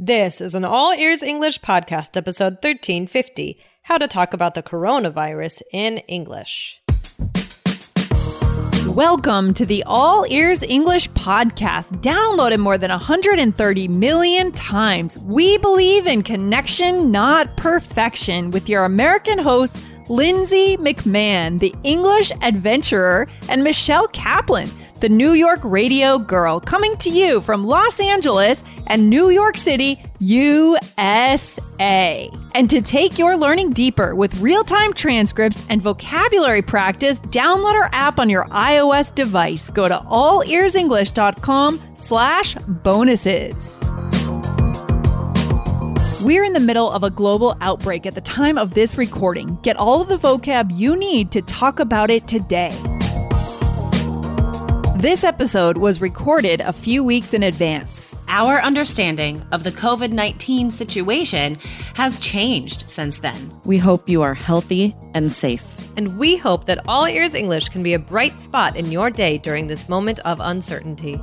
This is an All Ears English podcast, episode 1350 How to Talk About the Coronavirus in English. Welcome to the All Ears English podcast, downloaded more than 130 million times. We believe in connection, not perfection, with your American hosts, Lindsay McMahon, the English adventurer, and Michelle Kaplan the New York radio girl, coming to you from Los Angeles and New York City, USA. And to take your learning deeper with real-time transcripts and vocabulary practice, download our app on your iOS device. Go to allearsenglish.com slash bonuses. We're in the middle of a global outbreak at the time of this recording. Get all of the vocab you need to talk about it today. This episode was recorded a few weeks in advance. Our understanding of the COVID 19 situation has changed since then. We hope you are healthy and safe. And we hope that All Ears English can be a bright spot in your day during this moment of uncertainty.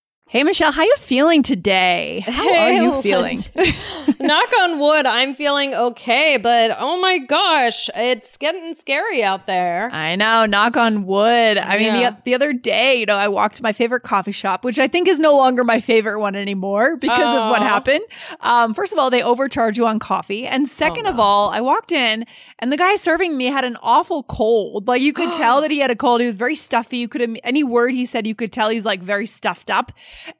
Hey, Michelle, how are you feeling today? How hey, are you feeling? Knock on wood, I'm feeling okay, but oh my gosh, it's getting scary out there. I know, knock on wood. I yeah. mean, the, the other day, you know, I walked to my favorite coffee shop, which I think is no longer my favorite one anymore because oh. of what happened. Um, first of all, they overcharge you on coffee. And second oh, no. of all, I walked in and the guy serving me had an awful cold. Like you could tell that he had a cold. He was very stuffy. You could, any word he said, you could tell he's like very stuffed up.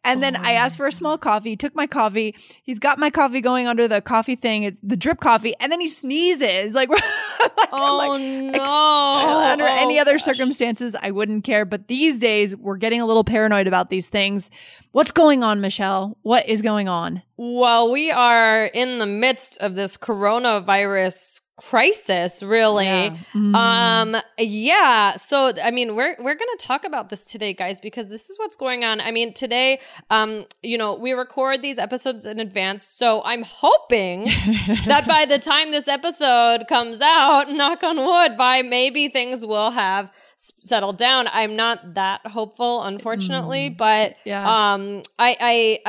And oh then I oh. asked for a small coffee, took my coffee. He's got my coffee going under the coffee thing, it's the drip coffee, and then he sneezes. Like, like oh like, no! Ex- under oh, any other gosh. circumstances, I wouldn't care. But these days, we're getting a little paranoid about these things. What's going on, Michelle? What is going on? Well, we are in the midst of this coronavirus crisis really yeah. Mm. um yeah so i mean we're we're going to talk about this today guys because this is what's going on i mean today um you know we record these episodes in advance so i'm hoping that by the time this episode comes out knock on wood by maybe things will have settled down. I'm not that hopeful, unfortunately, mm. but yeah. um, I, I,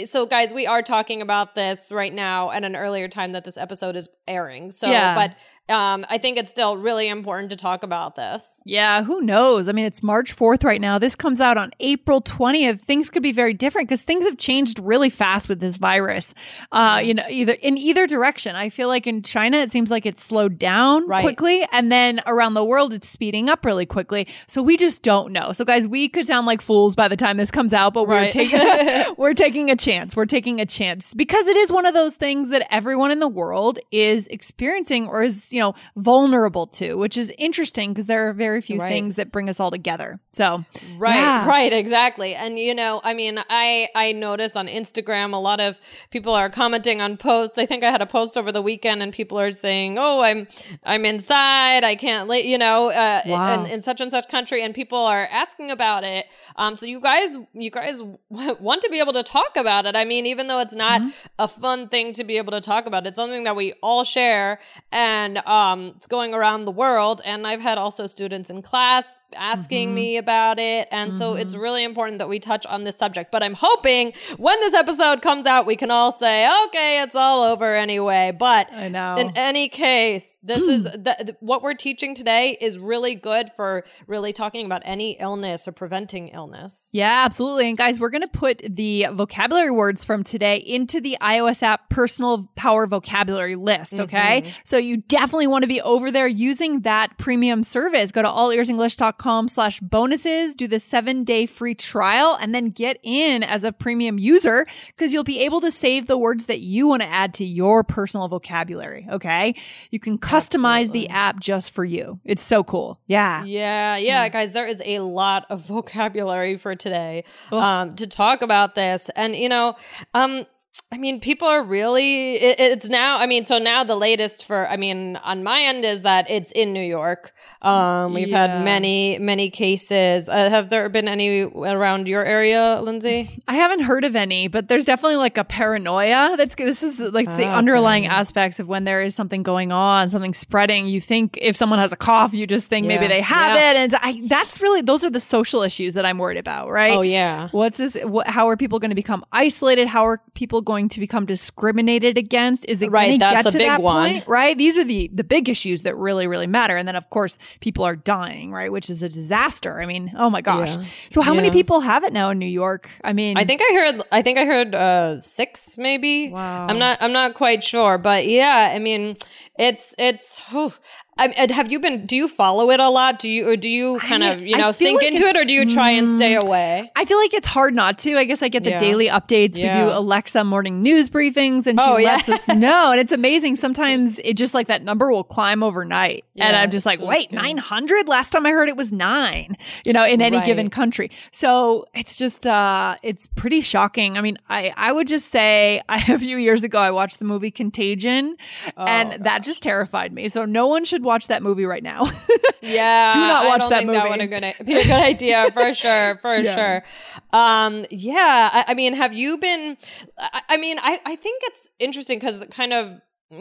I, so guys, we are talking about this right now at an earlier time that this episode is airing. So, yeah. but um, I think it's still really important to talk about this. Yeah, who knows? I mean, it's March 4th right now. This comes out on April 20th. Things could be very different because things have changed really fast with this virus. Uh, you know, either in either direction. I feel like in China, it seems like it's slowed down right. quickly, and then around the world, it's speeding up really quickly. So we just don't know. So guys, we could sound like fools by the time this comes out, but right. we're taking we're taking a chance. We're taking a chance because it is one of those things that everyone in the world is experiencing or is you know, vulnerable to, which is interesting because there are very few right. things that bring us all together. So, right, yeah. right, exactly. And you know, I mean, I I notice on Instagram a lot of people are commenting on posts. I think I had a post over the weekend, and people are saying, "Oh, I'm I'm inside. I can't, la-, you know, uh, wow. in, in, such and such country," and people are asking about it. Um, so you guys, you guys want to be able to talk about it. I mean, even though it's not mm-hmm. a fun thing to be able to talk about, it's something that we all share and um, it's going around the world. And I've had also students in class asking mm-hmm. me about it. And mm-hmm. so it's mm-hmm. really important that we touch on this subject. But I'm hoping when this episode comes out, we can all say, okay, it's all over anyway. But I know. in any case, this is the, what we're teaching today is really good for really talking about any illness or preventing illness. Yeah, absolutely. And guys, we're going to put the vocabulary words from today into the iOS app personal power vocabulary list. Okay. Mm-hmm. So you definitely want to be over there using that premium service. Go to allearsenglish.com slash bonuses, do the seven day free trial, and then get in as a premium user because you'll be able to save the words that you want to add to your personal vocabulary. Okay. You can customize the app just for you. It's so cool. Yeah. Yeah, yeah, guys, there is a lot of vocabulary for today um, to talk about this. And, you know, um, I mean, people are really, it, it's now, I mean, so now the latest for, I mean, on my end is that it's in New York. Um, we've Yeah. had many, many cases. Uh, have there been any around your area, Lindsay? I haven't heard of any, but there's definitely like a paranoia. That's this is like the Okay. underlying aspects of when there is something going on, something spreading. You think if someone has a cough, you just think maybe they have Yeah. it, and I that's really those are the social issues that I'm worried about, right? Oh, yeah. What's this? What, how are people going to become isolated? How are people going to become discriminated against? Is it Right, going that's get a big that one. point? Right. These are the the big issues that really really matter. And then of course people are dying, right? Which is a disaster. I mean, oh my gosh. Yeah. So how many people have it now in New York? I mean, I think I heard. I think I heard uh, six, maybe. Wow. I'm not. I'm not quite sure, but yeah. I mean, it's it's. whew. I, have you been? Do you follow it a lot? Do you or do you kind mean, of you know sink like into it, or do you try and stay away? I feel like it's hard not to. I guess I get the Yeah. daily updates. We do Alexa morning news briefings and she Oh, yeah. lets us know. And it's amazing. Sometimes it just like that number will climb overnight. and I'm just like, wait, 900? Last time I heard it was nine, you know, in any Right. given country. So it's just, uh, it's pretty shocking. I mean, I, I would just say I, a few years ago, I watched the movie Contagion Oh, and that just terrified me. So no one should watch that movie right now. Yeah, Do not I watch don't that think That would a good, be a good idea for sure, for Yeah. sure. Um, yeah, I, I mean, have you been? I, I mean, I I think it's interesting because kind of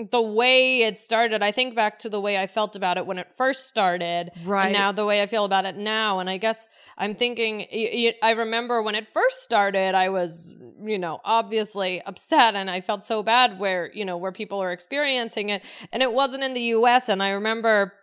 the way it started. I think back to the way I felt about it when it first started, Right. And now the way I feel about it now, and I guess I'm thinking. I remember when it first started, I was, you know, obviously upset, and I felt so bad where you know where people are experiencing it, and it wasn't in the U.S. And I remember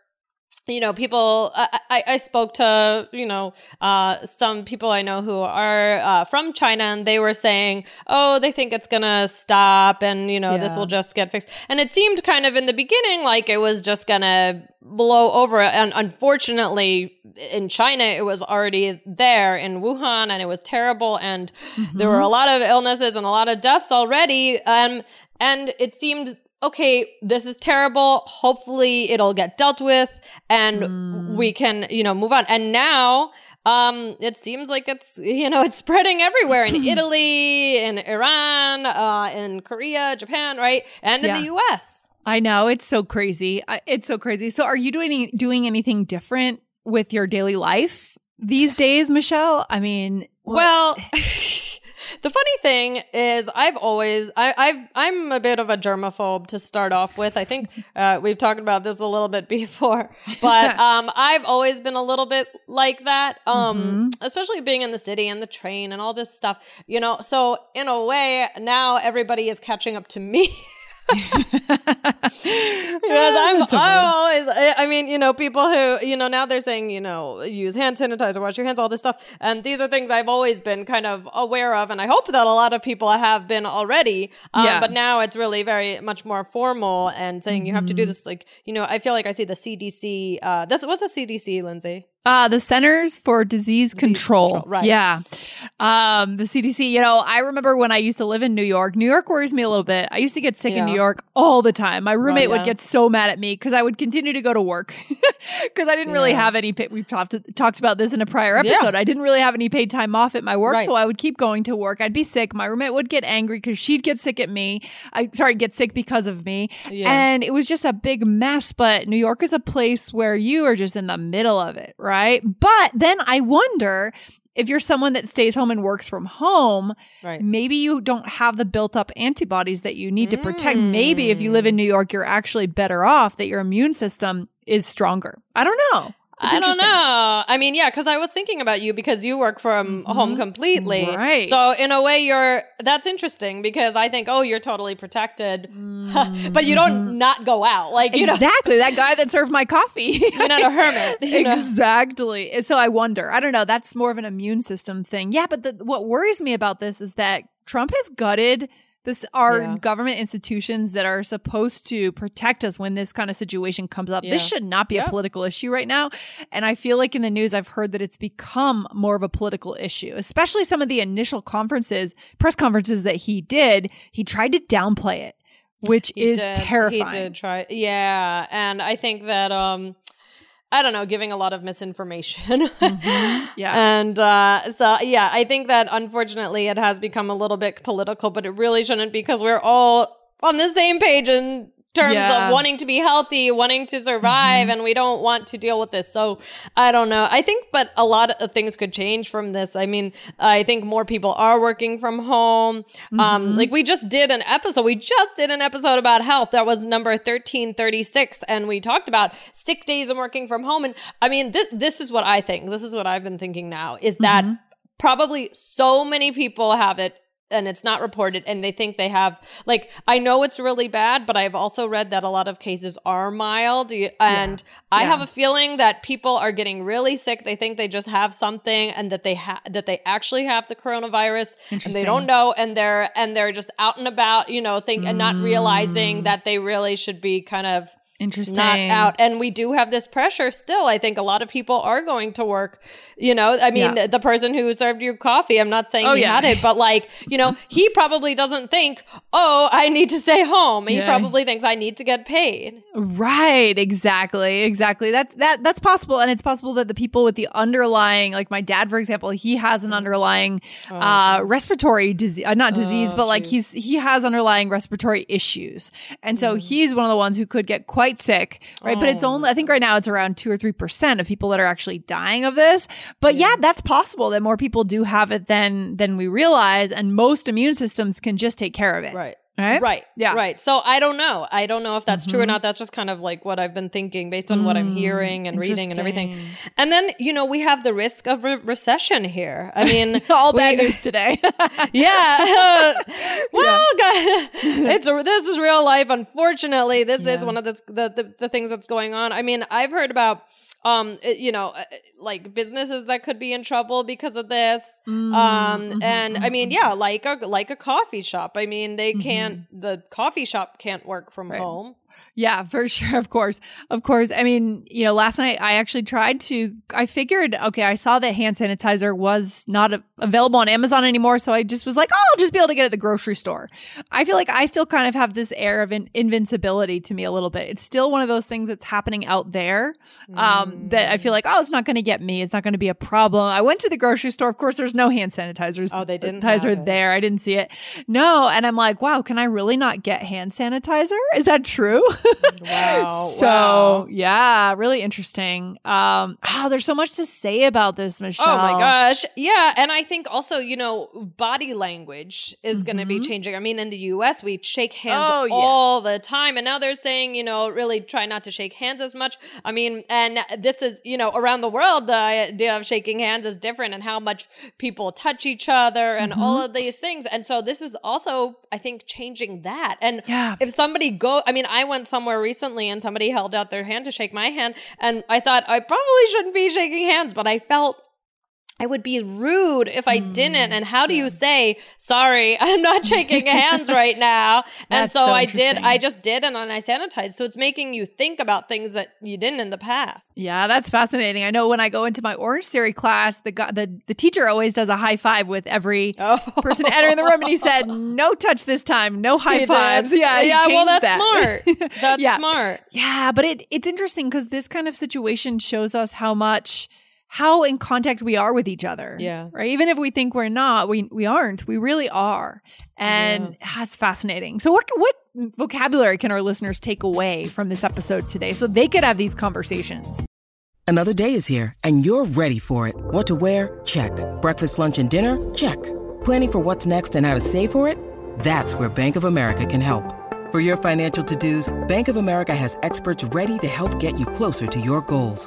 you know people I, I I spoke to you know uh some people i know who are uh from china and they were saying oh they think it's gonna stop and you know this will just get fixed. And it seemed kind of in the beginning like it was just gonna blow over and unfortunately in china it was already there in wuhan and it was terrible and there were a lot of illnesses and a lot of deaths already um and it seemed okay, this is terrible. Hopefully it'll get dealt with and we can, you know, move on. And now, um, it seems like it's, you know, it's spreading everywhere in Italy, in Iran, uh, in Korea, Japan, right? And in Yeah. the US. I know it's so crazy. It's so crazy. So, are you doing doing anything different with your daily life these days, Michelle? I mean, what- Well, the funny thing is, I've always, I, I've, I'm a bit of a germaphobe to start off with. I think uh, we've talked about this a little bit before, but um, I've always been a little bit like that, um, especially being in the city and the train and all this stuff, you know. So in a way, now everybody is catching up to me. because I'm, I'm always, I mean, you know, people who, you know, now they're saying, you know, use hand sanitizer, wash your hands, all this stuff. And these are things I've always been kind of aware of. And I hope that a lot of people have been already. Um, Yeah. But now it's really very much more formal and saying you have to do Mm-hmm. this. Like, you know, I feel like I see the CDC. Uh, this, what's the CDC, Lindsay? Uh, the Centers for Disease, Control. Control, right. Yeah. Um, the CDC, you know, I remember when I used to live in New York. New York worries me a little bit. I used to get sick in New York all the time. My roommate yeah. would get so mad at me because I would continue to go to work because I didn't really Yeah. have any. Pa- we've talked talked about this in a prior episode. I didn't really have any paid time off at my work, Right. so I would keep going to work. I'd be sick. My roommate would get angry because she'd get sick at me. I sorry, get sick because of me. Yeah. And it was just a big mess. But New York is a place where you are just in the middle of it, right? But then I wonder if you're someone that stays home and works from home, Right. maybe you don't have the built up antibodies that you need to protect. Maybe if you live in mm. New York, you're actually better off that your immune system is stronger. I don't know. I don't know. I mean, yeah, because I was thinking about you because you work from home completely, Mm-hmm. Right. So in a way, you're that's interesting because I think, oh, you're totally protected, but you don't not go out, like you know, exactly. that guy that served my coffee. you're not a hermit. you know? Exactly. So I wonder. I don't know. That's more of an immune system thing. Yeah, but the, what worries me about this is that Trump has gutted this are Yeah. government institutions that are supposed to protect us when this kind of situation comes up. This should not be a political issue right now. And I feel like in the news I've heard that it's become more of a political issue, especially some of the initial conferences, press conferences that he did, he tried to downplay it which He is did- terrifying. He did try. Yeah, and I think that um I don't know, giving a lot of misinformation. Yeah. And uh so yeah, I think that unfortunately it has become a little bit political, but it really shouldn't because we're all on the same page in terms Yeah. Mm-hmm. of wanting to be healthy, wanting to survive, and we don't want to deal with this. So I don't know. I think, but a lot of things could change from this. I mean, I think more people are working from home. Mm-hmm. Um, like we just did an episode. We just did an episode about health. That was number thirteen thirty six, and we talked about sick days and working from home. And I mean, this this is what I think. This is what I've been thinking now is that Mm-hmm. probably so many people have it and it's not reported and they think they have like i know it's really bad but i've also read that a lot of cases are mild and i Yeah. have a feeling that people are getting really sick they think they just have something and that they have that they actually have the coronavirus and they don't know and they're and they're just out and about you know think and not Mm. realizing that they really should be kind of Interesting. not out. And we do have this pressure still. I think a lot of people are going to work you know i mean Yeah. the person who served you coffee i'm not saying Oh, he yeah. had it but like you know he probably doesn't think oh i need to stay home. He Yeah. probably thinks i need to get paid. Right, exactly, exactly. That's that that's possible, and it's possible that the people with the underlying, like my dad, for example, he has an underlying uh, respiratory disease, uh, not disease, but like he's he has underlying respiratory issues, and so he's one of the ones who could get quite sick, right? but it's only I think right now it's around two or three percent of people that are actually dying of this. But yeah, that's possible that more people do have it than than we realize, and most immune systems can just take care of it. right Right? right Yeah. Mm-hmm. right so i don't know i don't know if that's true or not that's just kind of like what i've been thinking based on what i'm hearing and reading and everything Mm, and then you know we have the risk of re- recession here i mean All we- bad news today. Yeah. well, guys, it's a, this is real life. Unfortunately, this is one of the, the the the things that's going on. I mean, I've heard about um you know uh, like businesses that could be in trouble because of this Mm, um mm-hmm, and i mean yeah like a like a coffee shop i mean they can't the coffee shop can't work from Mm-hmm. Right. home Yeah, for sure. Of course. Of course. I mean, you know, last night I actually tried to, I figured, okay, I saw that hand sanitizer was not a- available on Amazon anymore. So I just was like, oh, I'll just be able to get it at the grocery store. I feel like I still kind of have this air of in- invincibility to me a little bit. It's still one of those things that's happening out there um, that I feel like, oh, it's not going to get me. It's not going to be a problem. I went to the grocery store. Of course, there's no hand sanitizers. Oh, they didn't Sanitizer there. I didn't see it. No. And I'm like, wow, can I really not get hand sanitizer? Is that true? wow so wow. yeah, really interesting. Um, oh, there's so much to say about this, Michelle. Oh my gosh. Yeah. And I think also, you know, body language is going to be changing. I mean, in the US, we shake hands Mm-hmm. Oh, yeah. all the time. And now they're saying, you know, really try not to shake hands as much. I mean, and this is, you know, around the world, the idea of shaking hands is different and how much people touch each other and Mm-hmm. all of these things. And so this is also, I think, changing that. And Yeah. if somebody go, I mean, I went somewhere recently and somebody held out their hand to shake my hand. And I thought I probably shouldn't be shaking hands, but I felt I would be rude if I Mm, didn't. And how do you say, sorry, I'm not shaking hands right now? And so, so I did. I just did, and then I sanitized. So it's making you think about things that you didn't in the past. Yeah, that's fascinating. I know when I go into my Orange Theory class, the the the teacher always does a high five with every Oh. person entering the room, and he said, "No touch this time, no high He did. fives." Yeah, yeah. Well, that's that. smart. That's Yeah. smart. Yeah, but it it's interesting because this kind of situation shows us how much how in contact we are with each other. Yeah. Right. Even if we think we're not, we we aren't. We really are. And that's fascinating. So what what vocabulary can our listeners take away from this episode today so they could have these conversations? Another day is here, and you're ready for it. What to wear? Check. Breakfast, lunch, and dinner? Check. Planning for what's next and how to save for it? That's where Bank of America can help. For your financial to-dos, Bank of America has experts ready to help get you closer to your goals.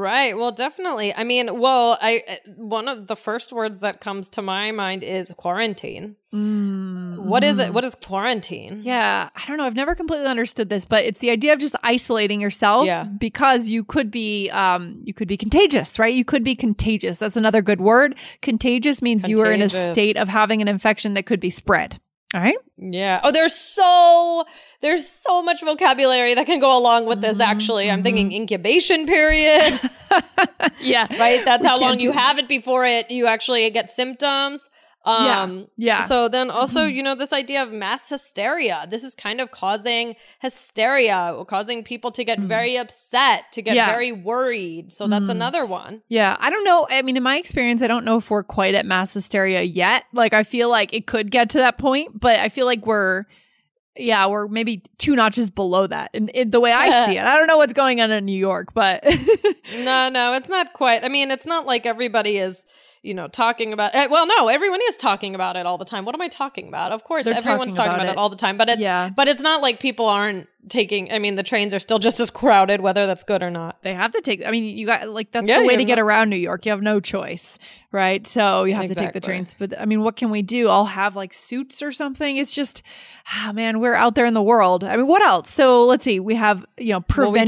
Right. Well, definitely. I mean, well, I uh, one of the first words that comes to my mind is quarantine. What is it? What is quarantine? Yeah, I don't know. I've never completely understood this, but it's the idea of just isolating yourself Yeah. because you could be um you could be contagious, right? You could be contagious. That's another good word. Contagious means you are in a state of having an infection that could be spread. All right. Yeah. Oh, there's so there's so much vocabulary that can go along with this. Mm-hmm, Actually, I'm thinking incubation period. Yeah. right. That's We how long you have it before it you actually get symptoms. Yeah. Um, Yeah. So then also, you know, this idea of mass hysteria. This is kind of causing hysteria, causing people to get very upset, to get Mm. Yeah. very worried. So that's Mm. another one. Yeah, I don't know. I mean, in my experience, I don't know if we're quite at mass hysteria yet. Like, I feel like it could get to that point, but I feel like we're, yeah, we're maybe two notches below that. In the way I see it, I don't know what's going on in New York, but No, no, it's not quite. I mean, it's not like everybody is, you know, talking about. eh, Well, no, everyone is talking about it all the time. What am I talking about? Of course, They're everyone's talking talking about about, it. it. all the time. But it's, Yeah. but it's not like people aren't taking. I mean, the trains are still just as crowded, whether that's good or not. they have to take. I mean, you got like that's Yeah, the way to have get around New York. You have no choice, right? So you have to take the trains. But I mean, what can we do? I'll have like suits or something. It's just, ah, man, we're out there in the world. I mean, what else? So let's see. We have you know Well, we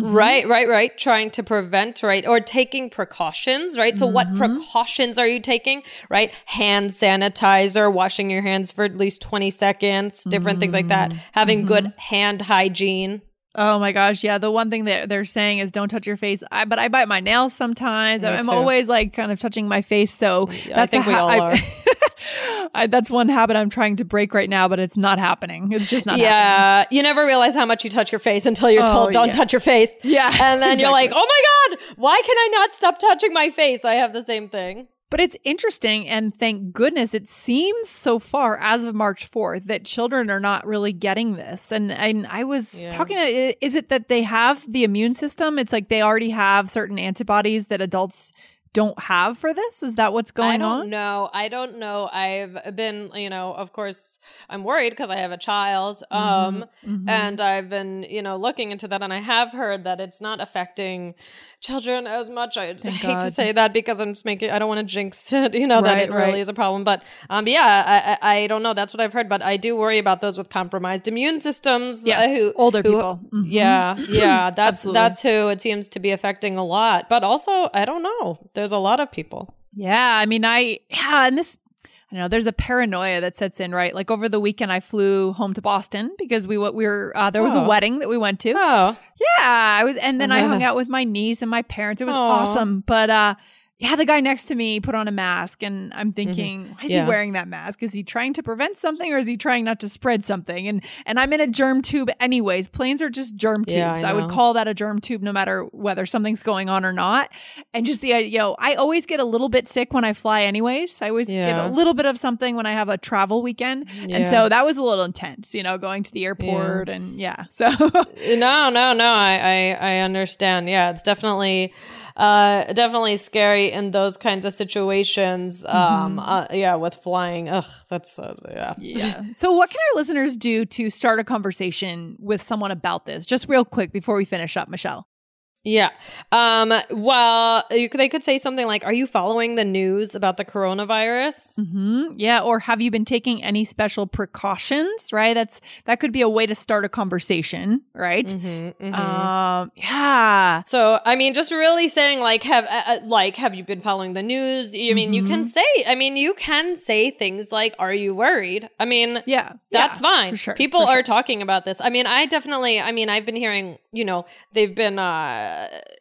preventing. Right, right, right. Trying to prevent, right, or taking precautions, right. So, what mm-hmm. precautions are you taking? Right, hand sanitizer, washing your hands for at least twenty seconds, different things like that. Mm-hmm. Having good hand hygiene. Oh my gosh, yeah. The one thing that they're saying is don't touch your face. I, but I bite my nails sometimes. Me I'm too. always like kind of touching my face. So that's think a we all are. I, that's one habit I'm trying to break right now, but it's not happening. It's just not happening. yeah, you never realize how much you touch your face until you're Oh, told don't yeah. touch your face. Yeah, and then you're like, oh my god, why can I not stop touching my face? I have the same thing. But it's interesting, and thank goodness it seems so far as of March 4th that children are not really getting this. And and I was Yeah. talking, to, is it that they have the immune system? It's like they already have certain antibodies that adults don't have for this. Is that what's going I don't on? know. I don't know. I've been, you know, of course, I'm worried because I have a child. Mm-hmm. Um, Mhm. and I've been, you know, looking into that, and I have heard that it's not affecting children as much. I Thank hate to say that because I'm just making. I don't want to jinx it. You know that Right, it really is a problem. But um, yeah, I, I, I don't know. That's what I've heard. But I do worry about those with compromised immune systems. uh, Yes, who older who- people. Mhm. Yeah, yeah. That's that's who it seems to be affecting a lot. But also, I don't know. There's a lot of people. Yeah, I mean, I yeah, and this. I know there's a paranoia that sets in, right? Like over the weekend, I flew home to Boston because we we were uh, there was a Oh. wedding that we went to. Oh, Yeah, I was, and then I hung out with my niece and my parents. It was Aw. awesome. But uh, yeah, the guy next to me put on a mask, and I'm thinking, why is Mm-hmm. Yeah. he wearing that mask? Is he trying to prevent something, or is he trying not to spread something? And and I'm in a germ tube, anyways. Planes are just germ tubes. Yeah, I I, would call that a germ tube, no matter whether something's going on or not. And just the idea, you know, I always get a little bit sick when I fly, anyways. I always get a little bit of something when I have a travel weekend, and so that was a little intense, you know, going to the airport and yeah, so. no, no, no. I, I, I understand. Yeah, it's definitely, uh, definitely scary in those kinds of situations. Um, uh, yeah, with flying. Ugh, that's uh, yeah. Yeah. So, what can our listeners do to start a conversation with someone about this? Just real quick before we finish up, Michelle. Yeah. Um, well, you could, they could say something like, "Are you following the news about the coronavirus?" hmm Yeah. Or have you been taking any special precautions? Right. That's that could be a way to start a conversation. Right. Mhm, mhm. Um. Yeah. So, I mean, just really saying like, have uh, uh, like, have you been following the news? I mean, you can say, I mean, you can say things like, "Are you worried?" I mean, Yeah. That's Yeah, fine. sure, People for are talking about this. I mean, I definitely, I mean, I've been hearing, you know, they've been, uh,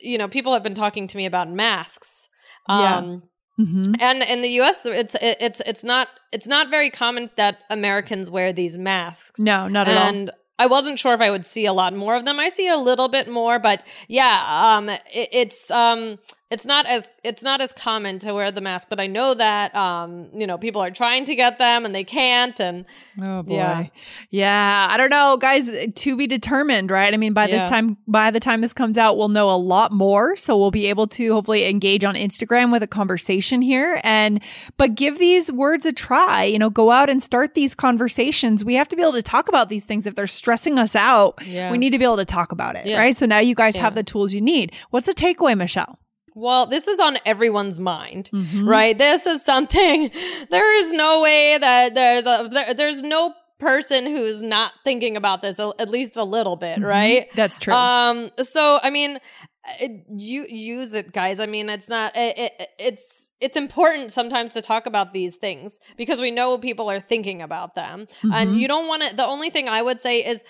you know, people have been talking to me about masks. Yeah. Um, Mhm. and in the U.S., it's it's it's not it's not very common that Americans wear these masks. No, not at all. and I wasn't sure if I would see a lot more of them. I see a little bit more, but yeah, um, it, it's um, it's not as it's not as common to wear the mask. But I know that um, you know, people are trying to get them and they can't, and Oh boy. Yeah. Yeah. I don't know, guys, to be determined, right? I mean, by Yeah. this time by the time this comes out, we'll know a lot more. So we'll be able to hopefully engage on Instagram with a conversation here and but give these words a try. You know, go out and start these conversations. We have to be able to talk about these things if they're stressing us out. Yeah. We need to be able to talk about it, right? So now you guys have the tools you need. What's the takeaway, Michelle? Well, this is on everyone's mind, Mm-hmm. right? This is something. There is no way that there's a there, there's no person who's not thinking about this a- at least a little bit, right? Mm-hmm. That's true. Um. So I mean. it, you use it guys i mean it's not it, it, it's it's important sometimes to talk about these things because we know people are thinking about them Mm-hmm. and you don't want to the only thing i would say is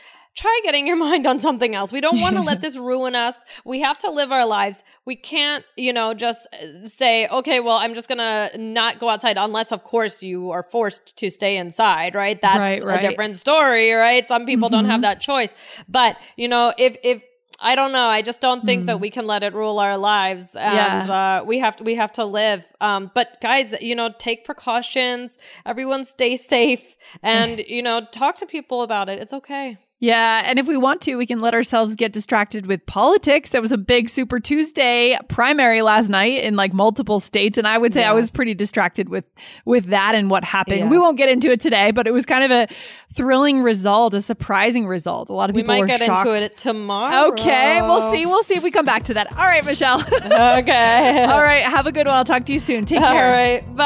try getting your mind on something else we don't want to let this ruin us we have to live our lives we can't you know just uh, say okay well i'm just gonna not go outside unless of course you are forced to stay inside right that's Right, right. a different story right some people don't Mm-hmm. have that choice but you know if if I don't know. I just don't think Mm. that we can let it rule our lives, and uh, we have to. We have to live. Um, but guys, you know, take precautions. Everyone, stay safe, and you know, talk to people about it. It's okay. Yeah, and if we want to, we can let ourselves get distracted with politics. There was a big Super Tuesday primary last night in like multiple states, and I would say I was pretty distracted with with that and what happened. We won't get into it today, but it was kind of a thrilling result, a surprising result. A lot of people We might get shocked. into it tomorrow. Okay, we'll see. We'll see if we come back to that. All right, Michelle. Okay. All right, have a good one. I'll talk to you soon. Take care. right. All Bye.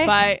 right, bye.